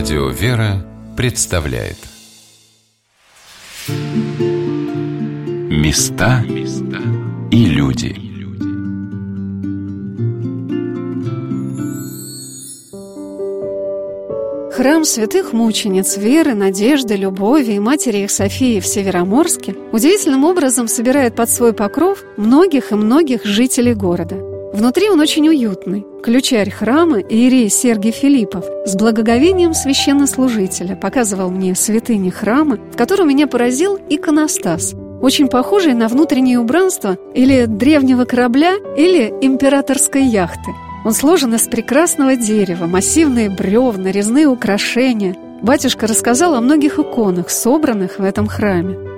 Радио «Вера» представляет. Места и люди. Храм святых мучениц Веры, Надежды, Любови и матери их Софии в Североморске удивительным образом собирает под свой покров многих и многих жителей города – Внутри он очень уютный. Ключарь храма Иерей Сергий Филиппов с благоговением священнослужителя показывал мне святыни храма, в котором меня поразил иконостас, очень похожий на внутреннее убранство или древнего корабля, или императорской яхты. Он сложен из прекрасного дерева, массивные бревна, резные украшения. Батюшка рассказал о многих иконах, собранных в этом храме.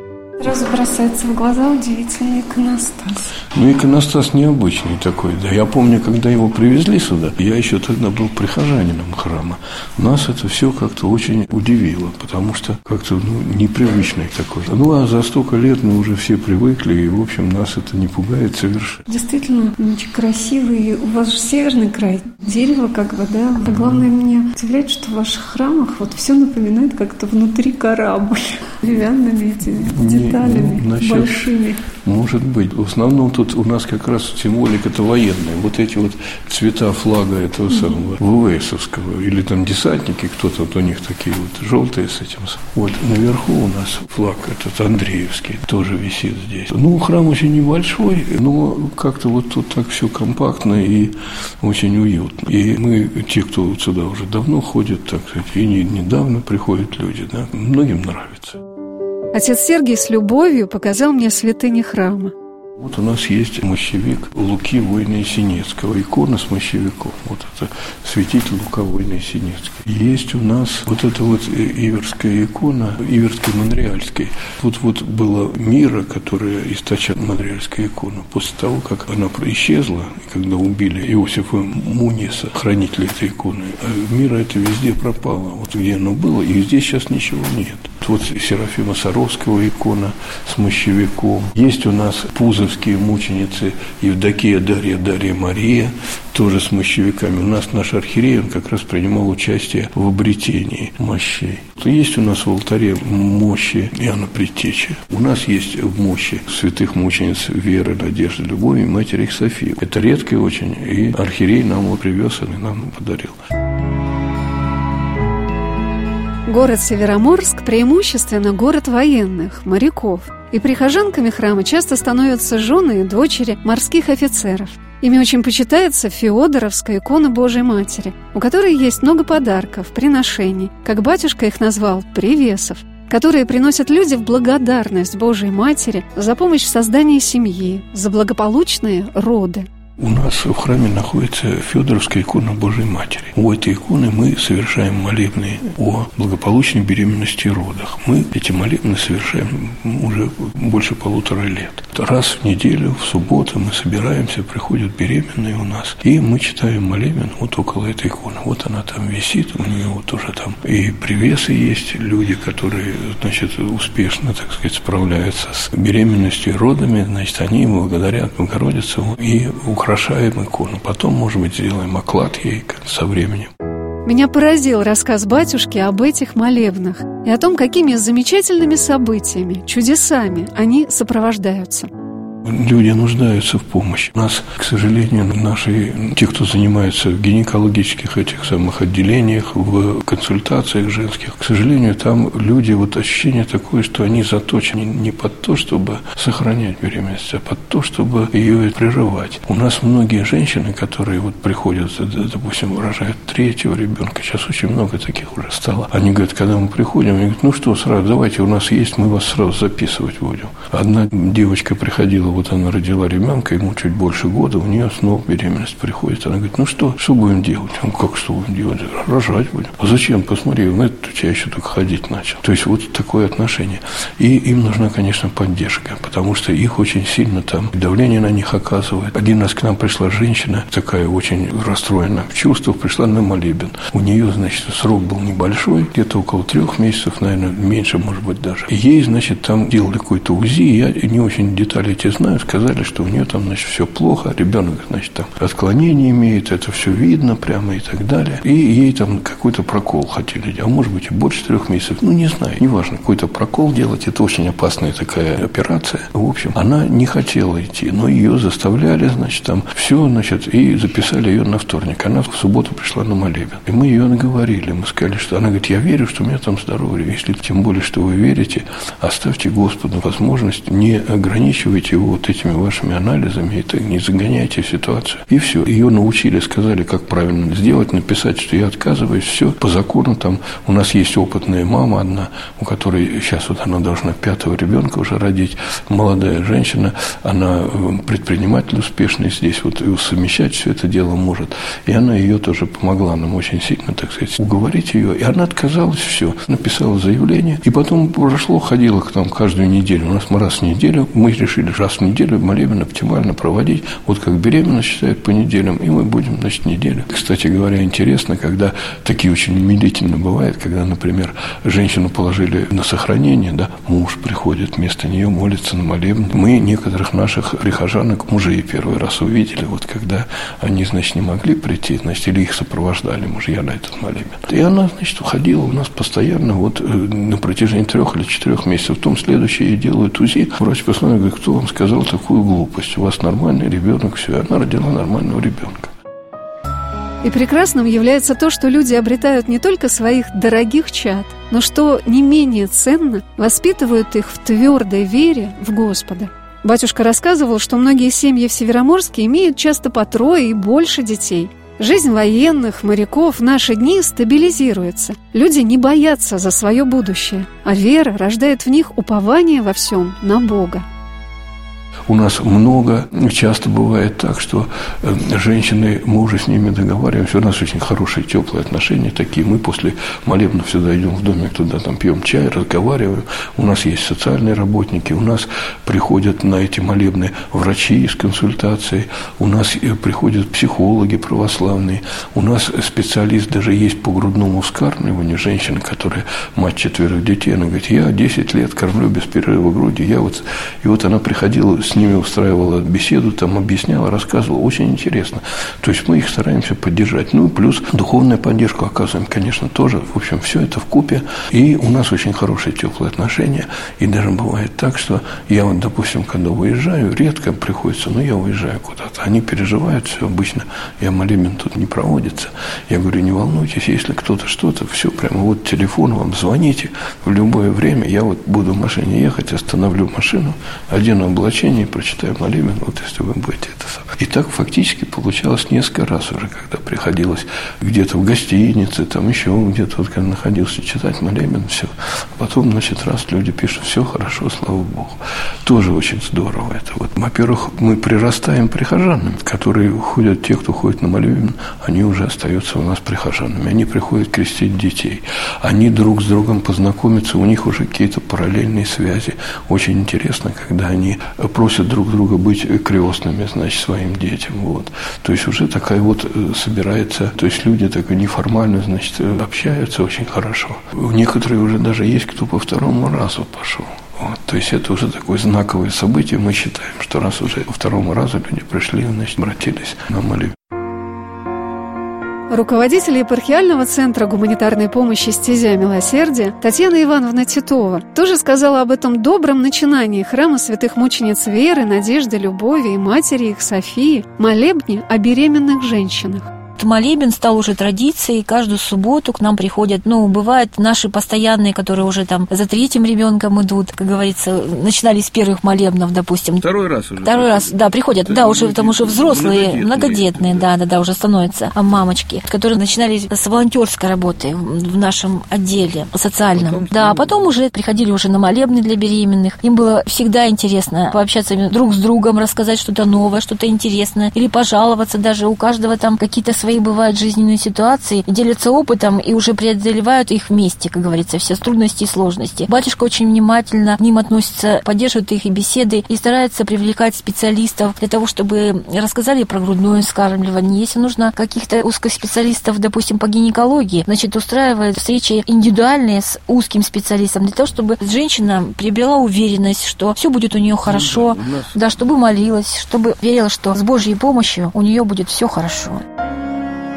Сразу бросается в глаза удивительный иконостас. Ну, иконостас необычный такой, да. Я помню, когда его привезли сюда, я еще тогда был прихожанином храма. Нас это все как-то очень удивило, потому что как-то ну, непривычный такой. Ну, а за столько лет мы уже все привыкли, и, в общем, нас это не пугает совершенно. Действительно, очень красивый. У вас же северный край, дерево как бы, да. А главное, меня удивляет, что в ваших храмах вот все напоминает как-то внутри корабль. Деревянными этими деталями ну, насчет, большими. Может быть. В основном тут у нас как раз символика это военная. Вот эти вот цвета флага этого самого ВВСовского или там десантники, кто-то вот у них такие вот желтые с этим. Вот наверху у нас флаг этот Андреевский тоже висит здесь. Ну, храм очень небольшой, но как-то вот тут так все компактно и очень уютно. И мы, те, кто сюда уже давно ходят, так сказать, и не, недавно приходят люди, да, многим нравится. Отец Сергий с любовью показал мне святыни храма. Вот у нас есть мощевик Луки Войны Синецкого, икона с мощевиком. Вот это святитель Лука Войны Синецкий. Есть у нас вот эта вот иверская икона, иверский монреальский. Вот вот было мира, которая источает монреальская икона. После того, как она исчезла, когда убили Иосифа Муниса, хранителя этой иконы, а мира это везде пропало. Вот где оно было, и здесь сейчас ничего нет. Вот Серафима Саровского икона с мощевиком. Есть у нас Пузов московские мученицы Евдокия, Дарья, Дарья, Мария, тоже с мощевиками. У нас наш архиерей, он как раз принимал участие в обретении мощей. Есть у нас в алтаре мощи Иоанна Предтечи. У нас есть мощи святых мучениц Веры, Надежды, Любови и Матери их Софии. Это редко очень, и архиерей нам его привез и нам подарил. Город Североморск преимущественно город военных, моряков – и прихожанками храма часто становятся жены и дочери морских офицеров. Ими очень почитается Феодоровская икона Божьей Матери, у которой есть много подарков, приношений, как батюшка их назвал, привесов, которые приносят люди в благодарность Божьей Матери за помощь в создании семьи, за благополучные роды. У нас в храме находится Федоровская икона Божьей Матери. У этой иконы мы совершаем молебны о благополучной беременности и родах. Мы эти молебны совершаем уже больше полутора лет. Раз в неделю, в субботу мы собираемся, приходят беременные у нас, и мы читаем молебен вот около этой иконы. Вот она там висит, у нее вот уже там и привесы есть, люди, которые, значит, успешно, так сказать, справляются с беременностью и родами, значит, они благодарят Богородицу и у украшаем икону. Потом, может быть, сделаем оклад ей со временем. Меня поразил рассказ батюшки об этих молебнах и о том, какими замечательными событиями, чудесами они сопровождаются – Люди нуждаются в помощи. У нас, к сожалению, наши, те, кто занимается в гинекологических этих самых отделениях, в консультациях женских, к сожалению, там люди, вот ощущение такое, что они заточены не под то, чтобы сохранять беременность, а под то, чтобы ее прерывать. У нас многие женщины, которые вот приходят, допустим, рожают третьего ребенка, сейчас очень много таких уже стало, они говорят, когда мы приходим, они говорят, ну что, сразу, давайте, у нас есть, мы вас сразу записывать будем. Одна девочка приходила вот она родила ребенка, ему чуть больше года, у нее снова беременность приходит. Она говорит, ну что, что будем делать? Он, как что будем делать? Рожать будем. А зачем? Посмотри, он это у тебя еще только ходить начал. То есть вот такое отношение. И им нужна, конечно, поддержка, потому что их очень сильно там давление на них оказывает. Один раз к нам пришла женщина, такая очень расстроена в чувствах, пришла на молебен. У нее, значит, срок был небольшой, где-то около трех месяцев, наверное, меньше, может быть, даже. Ей, значит, там делали какой-то УЗИ, я не очень детали эти знаю, знаю, сказали, что у нее там, значит, все плохо, ребенок, значит, там отклонение имеет, это все видно прямо и так далее. И ей там какой-то прокол хотели, а может быть и больше трех месяцев, ну, не знаю, неважно, какой-то прокол делать, это очень опасная такая операция. В общем, она не хотела идти, но ее заставляли, значит, там все, значит, и записали ее на вторник. Она в субботу пришла на молебен. И мы ее наговорили, мы сказали, что она говорит, я верю, что у меня там здоровье. Если тем более, что вы верите, оставьте Господу возможность, не ограничивайте его вот этими вашими анализами, и так не загоняйте ситуацию. И все. Ее научили, сказали, как правильно сделать, написать, что я отказываюсь, все по закону. Там у нас есть опытная мама одна, у которой сейчас вот она должна пятого ребенка уже родить, молодая женщина, она э, предприниматель успешный здесь, вот и совмещать все это дело может. И она ее тоже помогла нам очень сильно, так сказать, уговорить ее. И она отказалась, все, написала заявление. И потом прошло, ходила к нам каждую неделю. У нас мы раз в неделю, мы решили раз неделю молебен оптимально проводить. Вот как беременность считают по неделям, и мы будем, значит, неделю. Кстати говоря, интересно, когда такие очень умилительно бывает, когда, например, женщину положили на сохранение, да, муж приходит вместо нее, молится на молебен. Мы некоторых наших прихожанок мужей первый раз увидели, вот когда они, значит, не могли прийти, значит, или их сопровождали мужья на этот молебен. И она, значит, уходила у нас постоянно вот э, на протяжении трех или четырех месяцев. Потом следующее ей делают УЗИ. Врач посмотрел, говорит, кто вам сказал такую глупость? У вас нормальный ребенок, все. Она родила нормального ребенка. И прекрасным является то, что люди обретают не только своих дорогих чад, но что не менее ценно, воспитывают их в твердой вере в Господа. Батюшка рассказывал, что многие семьи в Североморске имеют часто по трое и больше детей. Жизнь военных, моряков в наши дни стабилизируется. Люди не боятся за свое будущее, а вера рождает в них упование во всем на Бога. У нас много, часто бывает так, что э, женщины, мы уже с ними договариваемся, у нас очень хорошие, теплые отношения такие. Мы после молебна всегда идем в домик туда, там пьем чай, разговариваем. У нас есть социальные работники, у нас приходят на эти молебны врачи с консультацией, у нас э, приходят психологи православные, у нас специалист даже есть по грудному вскармливанию, женщина, которая мать четверых детей, она говорит, я 10 лет кормлю без перерыва груди, я вот, и вот она приходила с ними устраивала беседу, там объясняла, рассказывала. Очень интересно. То есть мы их стараемся поддержать. Ну, плюс духовную поддержку оказываем, конечно, тоже. В общем, все это в купе. И у нас очень хорошие теплые отношения. И даже бывает так, что я вот, допустим, когда уезжаю, редко приходится, но я уезжаю куда-то. Они переживают все обычно. Я молебен тут не проводится. Я говорю, не волнуйтесь, если кто-то что-то, все прямо вот телефон вам звоните в любое время. Я вот буду в машине ехать, остановлю машину, одену облачение, и прочитаю молебен, вот если вы будете это самое. И так фактически получалось несколько раз уже, когда приходилось где-то в гостинице, там еще где-то, вот когда находился читать молебен, все. Потом, значит, раз люди пишут, все хорошо, слава Богу. Тоже очень здорово это. Вот, во-первых, мы прирастаем прихожанами, которые ходят, те, кто ходит на молебен, они уже остаются у нас прихожанами. Они приходят крестить детей. Они друг с другом познакомятся, у них уже какие-то параллельные связи. Очень интересно, когда они просят друг друга быть крестными, значит, своим детям. Вот. То есть уже такая вот э, собирается, то есть люди так неформально, значит, э, общаются очень хорошо. Некоторые уже даже есть, кто по второму разу пошел. Вот. То есть это уже такое знаковое событие. Мы считаем, что раз уже по второму разу люди пришли, значит, обратились на молитву. Руководитель епархиального центра гуманитарной помощи «Стезя милосердия» Татьяна Ивановна Титова тоже сказала об этом добром начинании храма святых мучениц Веры, Надежды, Любови и матери их Софии, молебне о беременных женщинах молебен стал уже традицией. Каждую субботу к нам приходят, ну, бывают наши постоянные, которые уже там за третьим ребенком идут, как говорится, начинали с первых молебнов, допустим. Второй раз уже. Второй раз, да, приходят, да, уже там уже взрослые, многодетные, многодетные да, да, да, уже становятся а мамочки, которые начинали с волонтерской работы в нашем отделе социальном. Потом, да, а потом уже приходили уже на молебны для беременных. Им было всегда интересно пообщаться друг с другом, рассказать что-то новое, что-то интересное, или пожаловаться даже. У каждого там какие-то свои свои бывают жизненные ситуации, делятся опытом и уже преодолевают их вместе, как говорится, все трудности и сложности. Батюшка очень внимательно к ним относится, поддерживает их и беседы, и старается привлекать специалистов для того, чтобы рассказали про грудное вскармливание. Если нужно каких-то узкоспециалистов, допустим, по гинекологии, значит, устраивает встречи индивидуальные с узким специалистом для того, чтобы женщина приобрела уверенность, что все будет у нее хорошо, ну, да, нас... да, чтобы молилась, чтобы верила, что с Божьей помощью у нее будет все хорошо.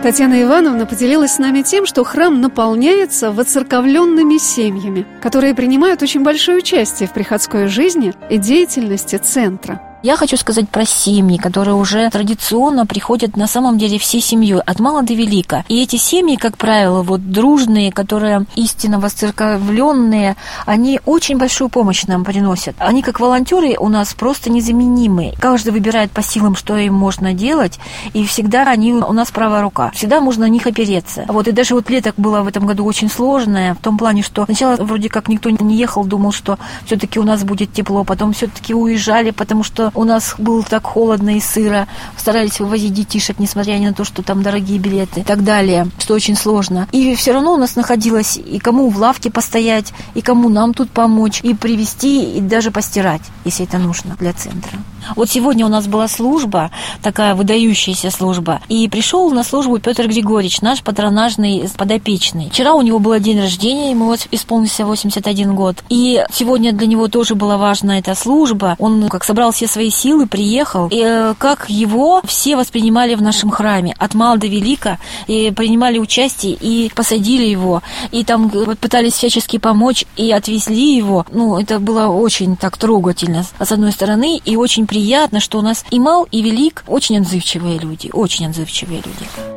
Татьяна Ивановна поделилась с нами тем, что храм наполняется воцерковленными семьями, которые принимают очень большое участие в приходской жизни и деятельности центра. Я хочу сказать про семьи, которые уже традиционно приходят на самом деле всей семьей, от мала до велика. И эти семьи, как правило, вот дружные, которые истинно восцерковленные, они очень большую помощь нам приносят. Они как волонтеры у нас просто незаменимы. Каждый выбирает по силам, что им можно делать, и всегда они у нас правая рука. Всегда можно на них опереться. Вот и даже вот лето было в этом году очень сложное, в том плане, что сначала вроде как никто не ехал, думал, что все-таки у нас будет тепло, потом все-таки уезжали, потому что у нас было так холодно и сыро, старались вывозить детишек, несмотря на то, что там дорогие билеты и так далее, что очень сложно. И все равно у нас находилось и кому в лавке постоять, и кому нам тут помочь, и привезти, и даже постирать, если это нужно для центра. Вот сегодня у нас была служба, такая выдающаяся служба, и пришел на службу Петр Григорьевич, наш патронажный подопечный. Вчера у него был день рождения, ему исполнился 81 год, и сегодня для него тоже была важна эта служба. Он как собрал все свои силы, приехал, и э, как его все воспринимали в нашем храме, от мала до велика, и принимали участие, и посадили его, и там пытались всячески помочь, и отвезли его. Ну, это было очень так трогательно, с одной стороны, и очень приятно, что у нас и мал, и велик очень отзывчивые люди, очень отзывчивые люди.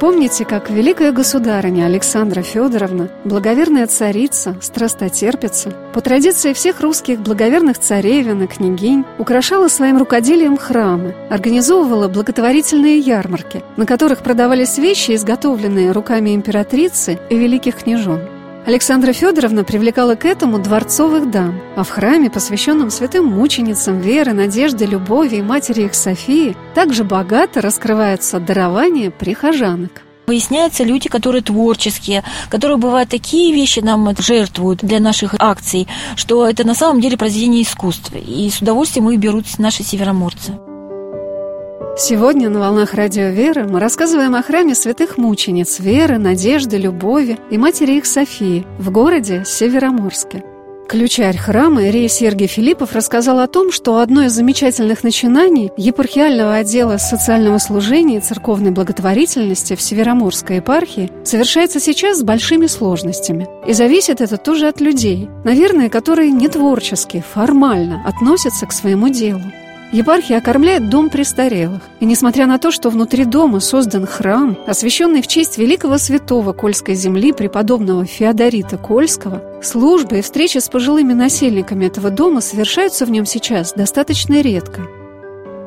Помните, как великая государыня Александра Федоровна, благоверная царица, страстотерпица, по традиции всех русских благоверных царевин и княгинь, украшала своим рукоделием храмы, организовывала благотворительные ярмарки, на которых продавались вещи, изготовленные руками императрицы и великих княжон. Александра Федоровна привлекала к этому дворцовых дам, а в храме, посвященном святым мученицам веры, надежды, любови и матери их Софии, также богато раскрываются дарования прихожанок. Выясняются люди, которые творческие, которые бывают такие вещи нам жертвуют для наших акций, что это на самом деле произведение искусства. И с удовольствием их берут наши североморцы. Сегодня на «Волнах Радио Веры» мы рассказываем о храме святых мучениц Веры, Надежды, Любови и матери их Софии в городе Североморске. Ключарь храма Ирия Сергий Филиппов рассказал о том, что одно из замечательных начинаний епархиального отдела социального служения и церковной благотворительности в Североморской епархии совершается сейчас с большими сложностями. И зависит это тоже от людей, наверное, которые не творчески, формально относятся к своему делу. Епархия окормляет дом престарелых. И несмотря на то, что внутри дома создан храм, освященный в честь великого святого Кольской земли преподобного Феодорита Кольского, службы и встречи с пожилыми насельниками этого дома совершаются в нем сейчас достаточно редко –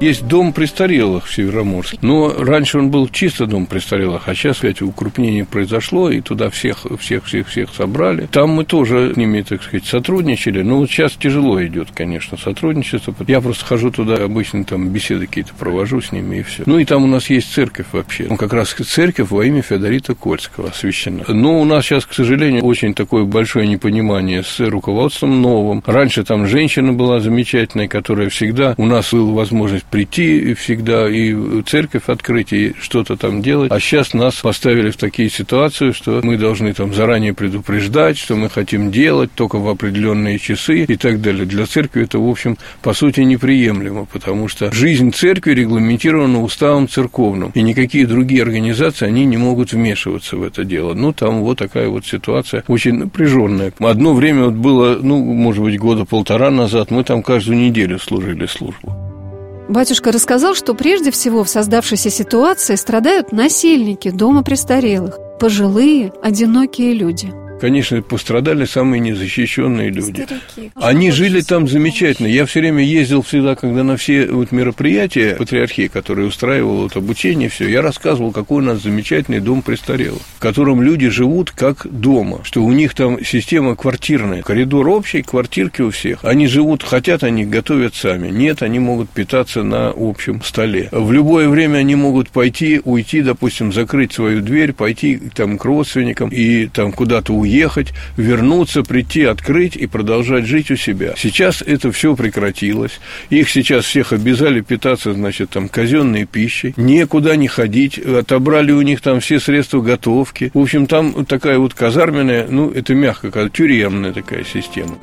есть дом престарелых в Североморске. Но раньше он был чисто дом престарелых, а сейчас, эти укрупнение произошло, и туда всех, всех, всех, всех собрали. Там мы тоже с ними, так сказать, сотрудничали. Но вот сейчас тяжело идет, конечно, сотрудничество. Я просто хожу туда, обычно там беседы какие-то провожу с ними, и все. Ну, и там у нас есть церковь вообще. Ну, как раз церковь во имя Феодорита Кольского освящена. Но у нас сейчас, к сожалению, очень такое большое непонимание с руководством новым. Раньше там женщина была замечательная, которая всегда у нас была возможность прийти всегда и церковь открыть, и что-то там делать. А сейчас нас поставили в такие ситуации, что мы должны там заранее предупреждать, что мы хотим делать только в определенные часы и так далее. Для церкви это, в общем, по сути, неприемлемо, потому что жизнь церкви регламентирована уставом церковным, и никакие другие организации, они не могут вмешиваться в это дело. Ну, там вот такая вот ситуация очень напряженная. Одно время вот было, ну, может быть, года полтора назад, мы там каждую неделю служили службу. Батюшка рассказал, что прежде всего в создавшейся ситуации страдают насильники дома престарелых, пожилые, одинокие люди – конечно, пострадали самые незащищенные люди. Старики. Они жили там замечательно. Я все время ездил всегда, когда на все вот мероприятия патриархии, которые устраивал вот обучение, все, я рассказывал, какой у нас замечательный дом престарелых, в котором люди живут как дома, что у них там система квартирная, коридор общий, квартирки у всех. Они живут, хотят они готовят сами, нет, они могут питаться на общем столе. В любое время они могут пойти, уйти, допустим, закрыть свою дверь, пойти там к родственникам и там куда-то уехать, вернуться, прийти, открыть и продолжать жить у себя. Сейчас это все прекратилось. Их сейчас всех обязали питаться, значит, там, казенной пищей, никуда не ходить, отобрали у них там все средства готовки. В общем, там такая вот казарменная, ну, это мягко, тюремная такая система.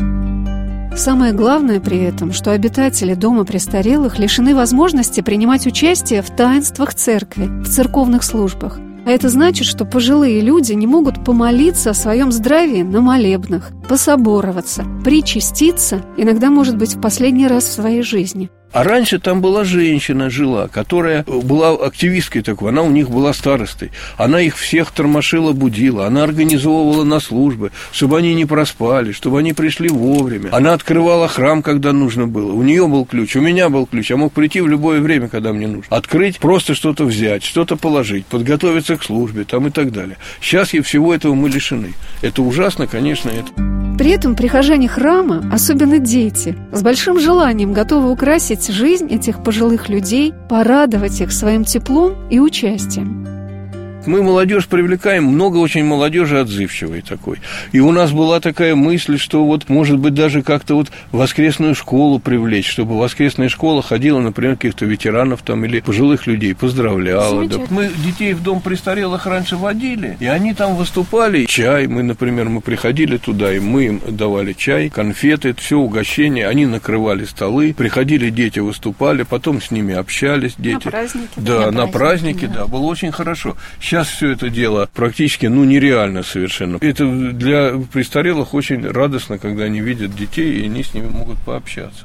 Самое главное при этом, что обитатели дома престарелых лишены возможности принимать участие в таинствах церкви, в церковных службах. А это значит, что пожилые люди не могут помолиться о своем здравии на молебнах, пособороваться, причаститься, иногда, может быть, в последний раз в своей жизни – а раньше там была женщина жила, которая была активисткой такой, она у них была старостой. Она их всех тормошила, будила, она организовывала на службы, чтобы они не проспали, чтобы они пришли вовремя. Она открывала храм, когда нужно было. У нее был ключ, у меня был ключ. Я мог прийти в любое время, когда мне нужно. Открыть, просто что-то взять, что-то положить, подготовиться к службе там и так далее. Сейчас и всего этого мы лишены. Это ужасно, конечно, это... При этом прихожане храма, особенно дети, с большим желанием готовы украсить жизнь этих пожилых людей, порадовать их своим теплом и участием. Мы молодежь привлекаем, много очень молодежи отзывчивой такой. И у нас была такая мысль, что вот, может быть, даже как-то вот воскресную школу привлечь, чтобы воскресная школа ходила, например, каких-то ветеранов там или пожилых людей, поздравляла. Да. Мы детей в дом престарелых раньше водили, и они там выступали. Чай, мы, например, мы приходили туда, и мы им давали чай, конфеты, все угощение, они накрывали столы, приходили дети, выступали, потом с ними общались дети. На праздники. Да, на, на праздники, да. да, было очень хорошо. Сейчас все это дело практически, ну, нереально совершенно. Это для престарелых очень радостно, когда они видят детей, и они с ними могут пообщаться.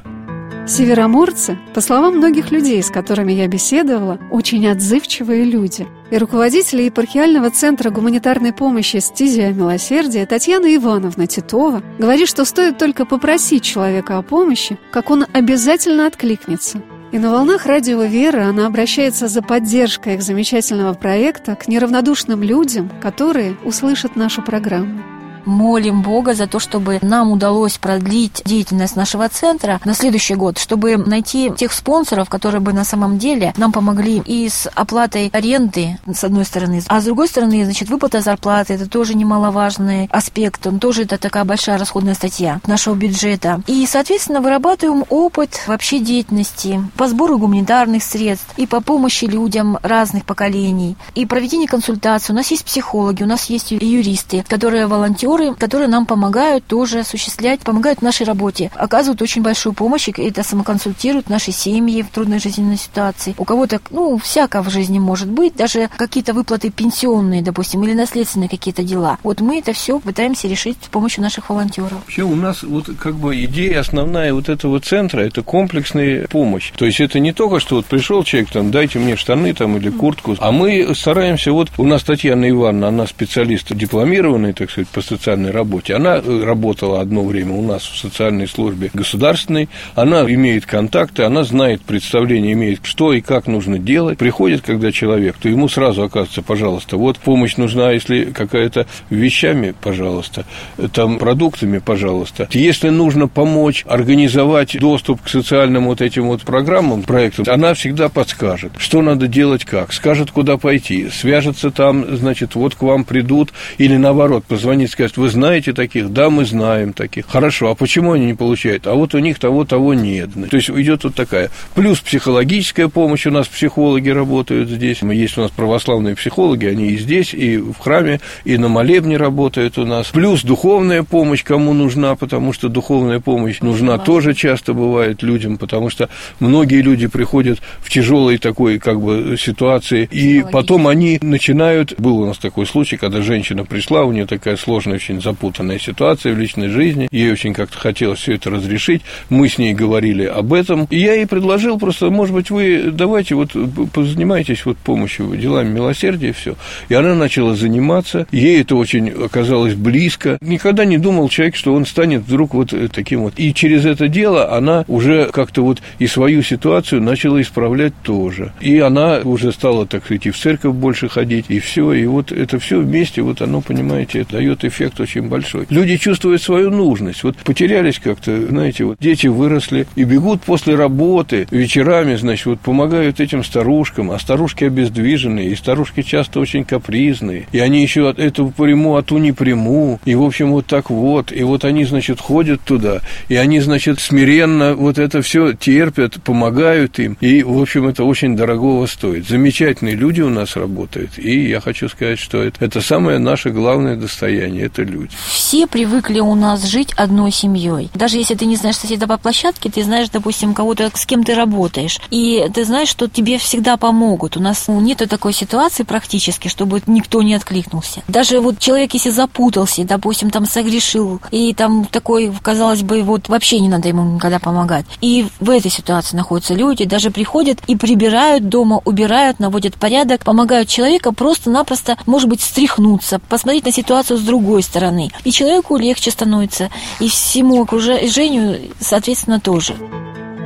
Североморцы, по словам многих людей, с которыми я беседовала, очень отзывчивые люди. И руководитель епархиального центра гуманитарной помощи «Стизия милосердия» Татьяна Ивановна Титова говорит, что стоит только попросить человека о помощи, как он обязательно откликнется – и на волнах радио «Вера» она обращается за поддержкой их замечательного проекта к неравнодушным людям, которые услышат нашу программу молим Бога за то, чтобы нам удалось продлить деятельность нашего центра на следующий год, чтобы найти тех спонсоров, которые бы на самом деле нам помогли и с оплатой аренды, с одной стороны, а с другой стороны, значит, выплата зарплаты, это тоже немаловажный аспект, он тоже это такая большая расходная статья нашего бюджета. И, соответственно, вырабатываем опыт вообще деятельности по сбору гуманитарных средств и по помощи людям разных поколений, и проведение консультаций. У нас есть психологи, у нас есть юристы, которые волонтеры, волонтеры, которые нам помогают тоже осуществлять, помогают в нашей работе, оказывают очень большую помощь, и это самоконсультируют наши семьи в трудной жизненной ситуации. У кого-то, ну, всяко в жизни может быть, даже какие-то выплаты пенсионные, допустим, или наследственные какие-то дела. Вот мы это все пытаемся решить с помощью наших волонтеров. Вообще у нас вот как бы идея основная вот этого центра – это комплексная помощь. То есть это не только, что вот пришел человек, там, дайте мне штаны там или куртку, а мы стараемся, вот у нас Татьяна Ивановна, она специалист дипломированный, так сказать, по социальной социальной работе. Она э, работала одно время у нас в социальной службе государственной, она имеет контакты, она знает представление, имеет, что и как нужно делать. Приходит, когда человек, то ему сразу оказывается, пожалуйста, вот помощь нужна, если какая-то вещами, пожалуйста, там продуктами, пожалуйста. Если нужно помочь организовать доступ к социальным вот этим вот программам, проектам, она всегда подскажет, что надо делать как, скажет, куда пойти, свяжется там, значит, вот к вам придут, или наоборот, позвонит, скажет, вы знаете таких? Да, мы знаем таких. Хорошо, а почему они не получают? А вот у них того, того нет. То есть идет вот такая. Плюс психологическая помощь. У нас психологи работают здесь. Есть у нас православные психологи, они и здесь, и в храме, и на молебне работают у нас. Плюс духовная помощь, кому нужна, потому что духовная помощь нужна тоже часто бывает людям, потому что многие люди приходят в тяжелой такой как бы ситуации, и потом они начинают, был у нас такой случай, когда женщина пришла, у нее такая сложная очень запутанная ситуация в личной жизни, ей очень как-то хотелось все это разрешить, мы с ней говорили об этом, и я ей предложил просто, может быть, вы давайте вот позанимайтесь вот помощью делами милосердия все. И она начала заниматься, ей это очень оказалось близко. Никогда не думал человек, что он станет вдруг вот таким вот. И через это дело она уже как-то вот и свою ситуацию начала исправлять тоже. И она уже стала, так сказать, и в церковь больше ходить, и все. И вот это все вместе, вот оно, понимаете, дает эффект очень большой. Люди чувствуют свою нужность. Вот потерялись как-то, знаете, вот дети выросли и бегут после работы вечерами, значит, вот помогают этим старушкам, а старушки обездвиженные, и старушки часто очень капризные, и они еще эту приму, а ту не приму, и, в общем, вот так вот, и вот они, значит, ходят туда, и они, значит, смиренно вот это все терпят, помогают им, и, в общем, это очень дорогого стоит. Замечательные люди у нас работают, и я хочу сказать, что это, это самое наше главное достояние, это люди. Все привыкли у нас жить одной семьей. Даже если ты не знаешь соседа по площадке, ты знаешь, допустим, кого-то, с кем ты работаешь, и ты знаешь, что тебе всегда помогут. У нас нет такой ситуации практически, чтобы никто не откликнулся. Даже вот человек, если запутался, допустим, там согрешил, и там такой, казалось бы, вот вообще не надо ему никогда помогать. И в этой ситуации находятся люди, даже приходят и прибирают дома, убирают, наводят порядок, помогают человеку просто-напросто, может быть, стряхнуться, посмотреть на ситуацию с другой стороны. И человеку легче становится, и всему окружению, соответственно, тоже.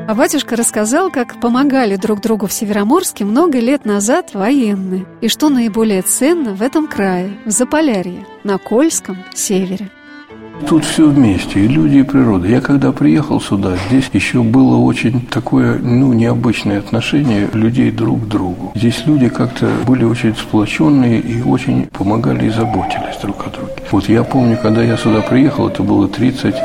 А батюшка рассказал, как помогали друг другу в Североморске много лет назад военные, и что наиболее ценно в этом крае, в Заполярье, на Кольском севере. Тут все вместе, и люди, и природа. Я когда приехал сюда, здесь еще было очень такое, ну, необычное отношение людей друг к другу. Здесь люди как-то были очень сплоченные и очень помогали и заботились друг о друге. Вот я помню, когда я сюда приехал, это было 30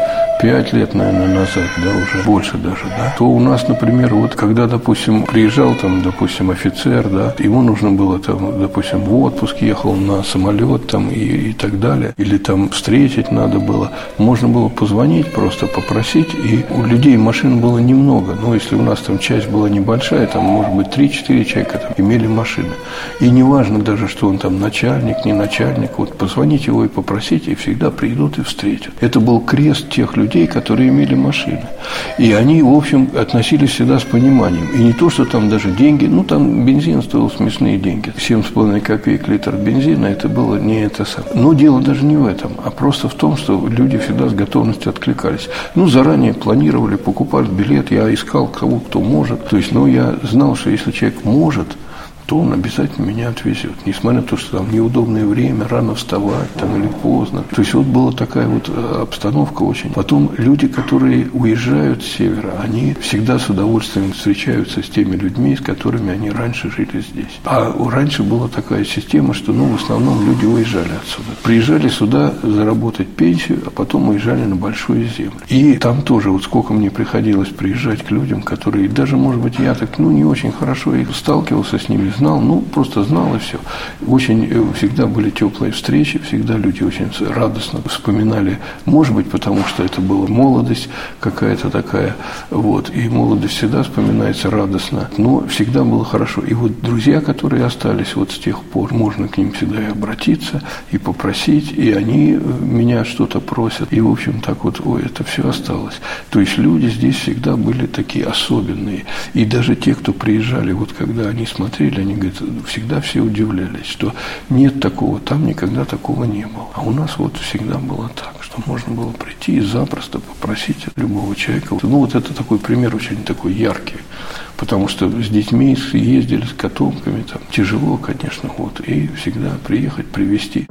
пять лет, наверное, назад, да, уже больше даже, да, то у нас, например, вот когда, допустим, приезжал там, допустим, офицер, да, ему нужно было там, допустим, в отпуск ехал на самолет там и, и так далее, или там встретить надо было, можно было позвонить просто, попросить, и у людей машин было немного, но если у нас там часть была небольшая, там, может быть, 3-4 человека там имели машины, и неважно даже, что он там начальник, не начальник, вот позвонить его и попросить, и всегда придут и встретят. Это был крест тех людей, людей, которые имели машины. И они, в общем, относились всегда с пониманием. И не то, что там даже деньги, ну, там бензин стоил смешные деньги. 7,5 копеек литр бензина, это было не это самое. Но дело даже не в этом, а просто в том, что люди всегда с готовностью откликались. Ну, заранее планировали, покупали билет, я искал кого, кто может. То есть, ну, я знал, что если человек может – то он обязательно меня отвезет. Несмотря на то, что там неудобное время, рано вставать там, или поздно. То есть вот была такая вот э, обстановка очень. Потом люди, которые уезжают с севера, они всегда с удовольствием встречаются с теми людьми, с которыми они раньше жили здесь. А раньше была такая система, что ну, в основном люди уезжали отсюда. Приезжали сюда заработать пенсию, а потом уезжали на большую землю. И там тоже вот сколько мне приходилось приезжать к людям, которые даже, может быть, я так, ну, не очень хорошо их сталкивался с ними, знал, ну, просто знал и все. Очень э, всегда были теплые встречи, всегда люди очень радостно вспоминали, может быть, потому что это была молодость какая-то такая, вот, и молодость всегда вспоминается радостно, но всегда было хорошо. И вот друзья, которые остались вот с тех пор, можно к ним всегда и обратиться, и попросить, и они э, меня что-то просят, и, в общем, так вот, ой, это все осталось. То есть люди здесь всегда были такие особенные, и даже те, кто приезжали, вот когда они смотрели, они говорят, всегда все удивлялись, что нет такого, там никогда такого не было. А у нас вот всегда было так, что можно было прийти и запросто попросить любого человека. Ну, вот это такой пример очень такой яркий, потому что с детьми ездили, с котомками, там тяжело, конечно, вот, и всегда приехать, привезти.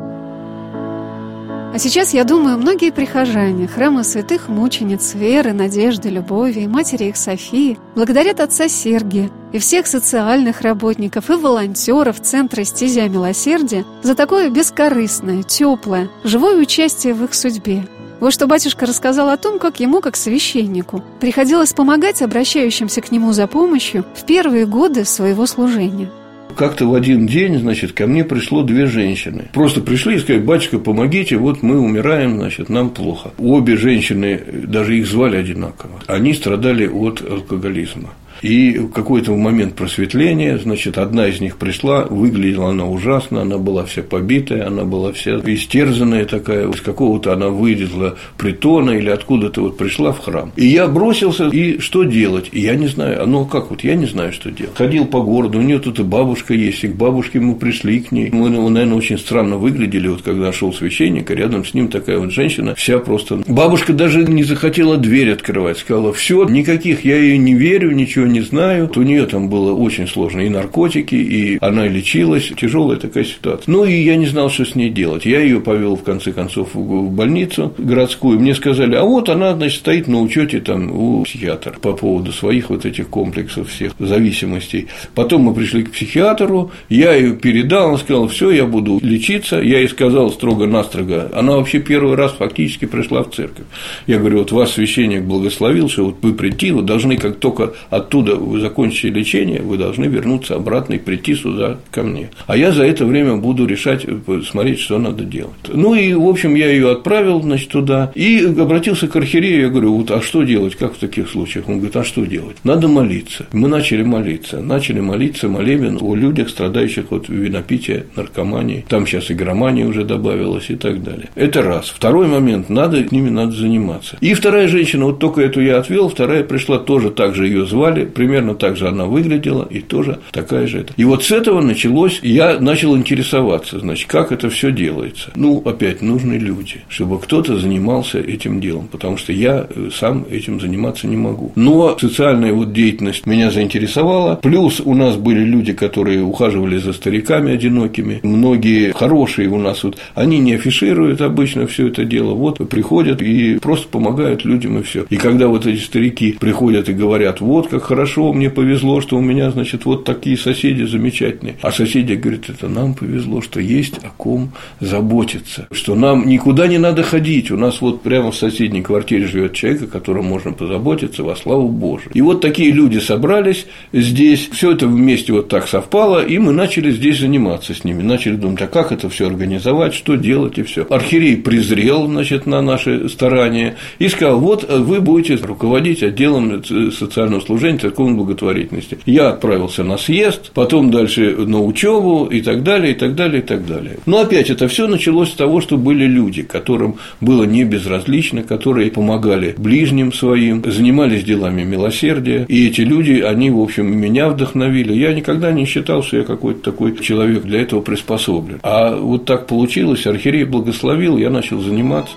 А сейчас, я думаю, многие прихожане храма святых мучениц Веры, Надежды, Любови и матери их Софии благодарят отца Сергия и всех социальных работников и волонтеров Центра «Стезя милосердия» за такое бескорыстное, теплое, живое участие в их судьбе. Вот что батюшка рассказал о том, как ему, как священнику, приходилось помогать обращающимся к нему за помощью в первые годы своего служения – как-то в один день, значит, ко мне пришло две женщины. Просто пришли и сказали, батюшка, помогите, вот мы умираем, значит, нам плохо. Обе женщины, даже их звали одинаково, они страдали от алкоголизма. И в какой-то момент просветления, значит, одна из них пришла, выглядела она ужасно, она была вся побитая, она была вся истерзанная такая, из какого-то она вылезла притона или откуда-то вот пришла в храм. И я бросился, и что делать? И я не знаю, ну как вот, я не знаю, что делать. Ходил по городу, у нее тут и бабушка есть, и к бабушке мы пришли к ней. Мы, ну, наверное, очень странно выглядели, вот когда шел священник, а рядом с ним такая вот женщина, вся просто... Бабушка даже не захотела дверь открывать, сказала, все, никаких, я ее не верю, ничего не знаю. У нее там было очень сложно, и наркотики, и она лечилась, тяжелая такая ситуация. Ну, и я не знал, что с ней делать. Я ее повел, в конце концов, в больницу городскую. Мне сказали, а вот она, значит, стоит на учете там у психиатра по поводу своих вот этих комплексов всех зависимостей. Потом мы пришли к психиатру, я ее передал, он сказал, все, я буду лечиться. Я ей сказал строго-настрого, она вообще первый раз фактически пришла в церковь. Я говорю, вот вас священник благословил, что вот вы прийти, вы должны, как только оттуда вы закончите лечение, вы должны вернуться обратно и прийти сюда ко мне. А я за это время буду решать, смотреть, что надо делать. Ну и, в общем, я ее отправил, значит, туда и обратился к архиерею, я говорю, вот, а что делать, как в таких случаях? Он говорит, а что делать? Надо молиться. Мы начали молиться, начали молиться молебен о людях, страдающих от винопития, наркомании, там сейчас и громания уже добавилась и так далее. Это раз. Второй момент, надо, с ними надо заниматься. И вторая женщина, вот только эту я отвел, вторая пришла, тоже так же ее звали, примерно так же она выглядела, и тоже такая же это. И вот с этого началось, я начал интересоваться, значит, как это все делается. Ну, опять, нужны люди, чтобы кто-то занимался этим делом, потому что я э, сам этим заниматься не могу. Но социальная вот деятельность меня заинтересовала, плюс у нас были люди, которые ухаживали за стариками одинокими, многие хорошие у нас вот, они не афишируют обычно все это дело, вот приходят и просто помогают людям и все. И когда вот эти старики приходят и говорят, вот как хорошо, мне повезло, что у меня, значит, вот такие соседи замечательные, а соседи говорят, это нам повезло, что есть о ком заботиться, что нам никуда не надо ходить, у нас вот прямо в соседней квартире живет человек, о котором можно позаботиться во славу Божию. И вот такие люди собрались здесь, все это вместе вот так совпало, и мы начали здесь заниматься с ними, начали думать, а как это все организовать, что делать и все. Архиерей презрел, значит, на наши старания и сказал, вот вы будете руководить отделом социального служения церковной благотворительности. Я отправился на съезд, потом дальше на учебу и так далее, и так далее, и так далее. Но опять это все началось с того, что были люди, которым было не безразлично, которые помогали ближним своим, занимались делами милосердия, и эти люди, они, в общем, меня вдохновили. Я никогда не считал, что я какой-то такой человек для этого приспособлен. А вот так получилось, архиерей благословил, я начал заниматься.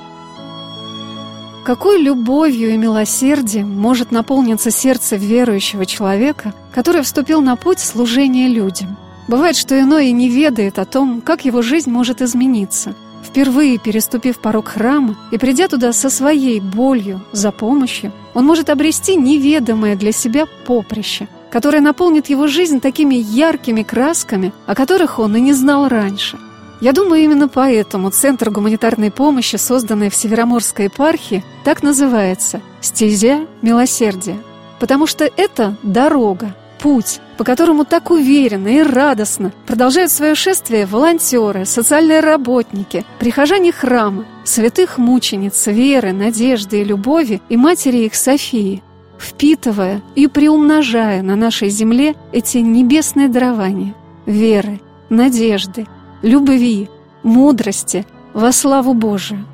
Какой любовью и милосердием может наполниться сердце верующего человека, который вступил на путь служения людям? Бывает, что иной не ведает о том, как его жизнь может измениться. Впервые переступив порог храма и придя туда со своей болью за помощью, он может обрести неведомое для себя поприще, которое наполнит его жизнь такими яркими красками, о которых он и не знал раньше – я думаю, именно поэтому Центр гуманитарной помощи, созданный в Североморской епархии, так называется «Стезя милосердия». Потому что это дорога, путь, по которому так уверенно и радостно продолжают свое шествие волонтеры, социальные работники, прихожане храма, святых мучениц веры, надежды и любови и матери их Софии, впитывая и приумножая на нашей земле эти небесные дарования веры, надежды, любви, мудрости во славу Божию.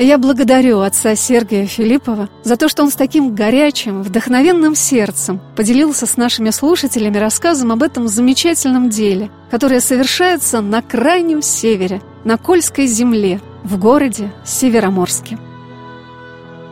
Я благодарю отца Сергия Филиппова за то, что он с таким горячим, вдохновенным сердцем поделился с нашими слушателями рассказом об этом замечательном деле, которое совершается на крайнем севере, на Кольской земле, в городе Североморске.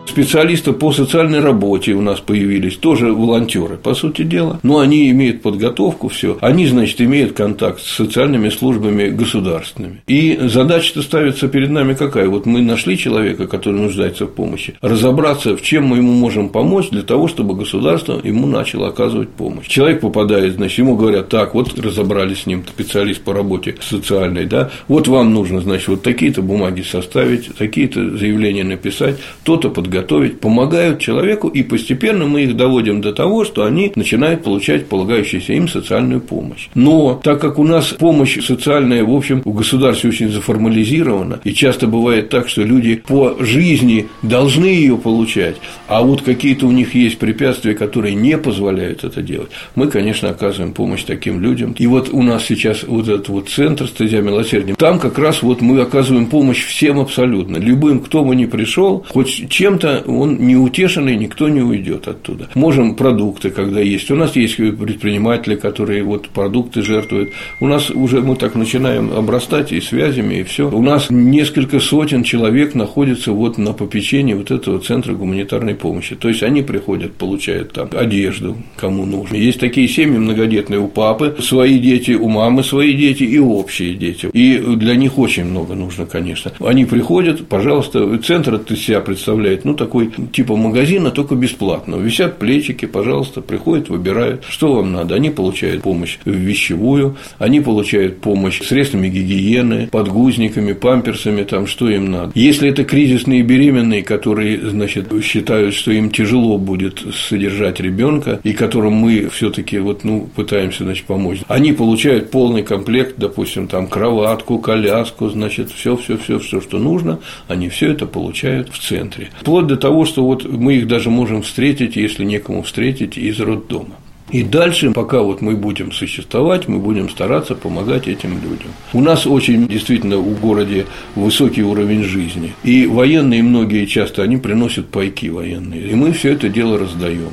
Специалисты по социальной работе у нас появились, тоже волонтеры, по сути дела. Но они имеют подготовку, все. Они, значит, имеют контакт с социальными службами государственными. И задача-то ставится перед нами какая? Вот мы нашли человека, который нуждается в помощи, разобраться, в чем мы ему можем помочь для того, чтобы государство ему начало оказывать помощь. Человек попадает, значит, ему говорят, так, вот разобрались с ним, специалист по работе социальной, да, вот вам нужно, значит, вот такие-то бумаги составить, такие-то заявления написать, то-то подготовить готовить, помогают человеку, и постепенно мы их доводим до того, что они начинают получать полагающуюся им социальную помощь. Но так как у нас помощь социальная, в общем, в государстве очень заформализирована, и часто бывает так, что люди по жизни должны ее получать, а вот какие-то у них есть препятствия, которые не позволяют это делать, мы, конечно, оказываем помощь таким людям. И вот у нас сейчас вот этот вот центр стадия милосердия, там как раз вот мы оказываем помощь всем абсолютно, любым, кто бы ни пришел, хоть чем-то он не утешенный, никто не уйдет оттуда. Можем продукты, когда есть. У нас есть предприниматели, которые вот продукты жертвуют. У нас уже мы так начинаем обрастать и связями, и все. У нас несколько сотен человек находится вот на попечении вот этого центра гуманитарной помощи. То есть они приходят, получают там одежду, кому нужно. Есть такие семьи многодетные у папы, свои дети, у мамы свои дети и общие дети. И для них очень много нужно, конечно. Они приходят, пожалуйста, центр от себя представляет, ну, такой типа магазина, только бесплатно. Висят плечики, пожалуйста, приходят, выбирают, что вам надо. Они получают помощь вещевую, они получают помощь средствами гигиены, подгузниками, памперсами, там, что им надо. Если это кризисные беременные, которые, значит, считают, что им тяжело будет содержать ребенка, и которым мы все-таки вот, ну, пытаемся, значит, помочь, они получают полный комплект, допустим, там, кроватку, коляску, значит, все, все, все, все, что нужно, они все это получают в центре. Вплоть до того, что вот мы их даже можем встретить, если некому встретить, из роддома. И дальше, пока вот мы будем существовать, мы будем стараться помогать этим людям. У нас очень действительно в городе высокий уровень жизни. И военные многие часто, они приносят пайки военные. И мы все это дело раздаем.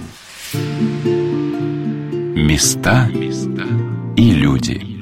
Места и люди.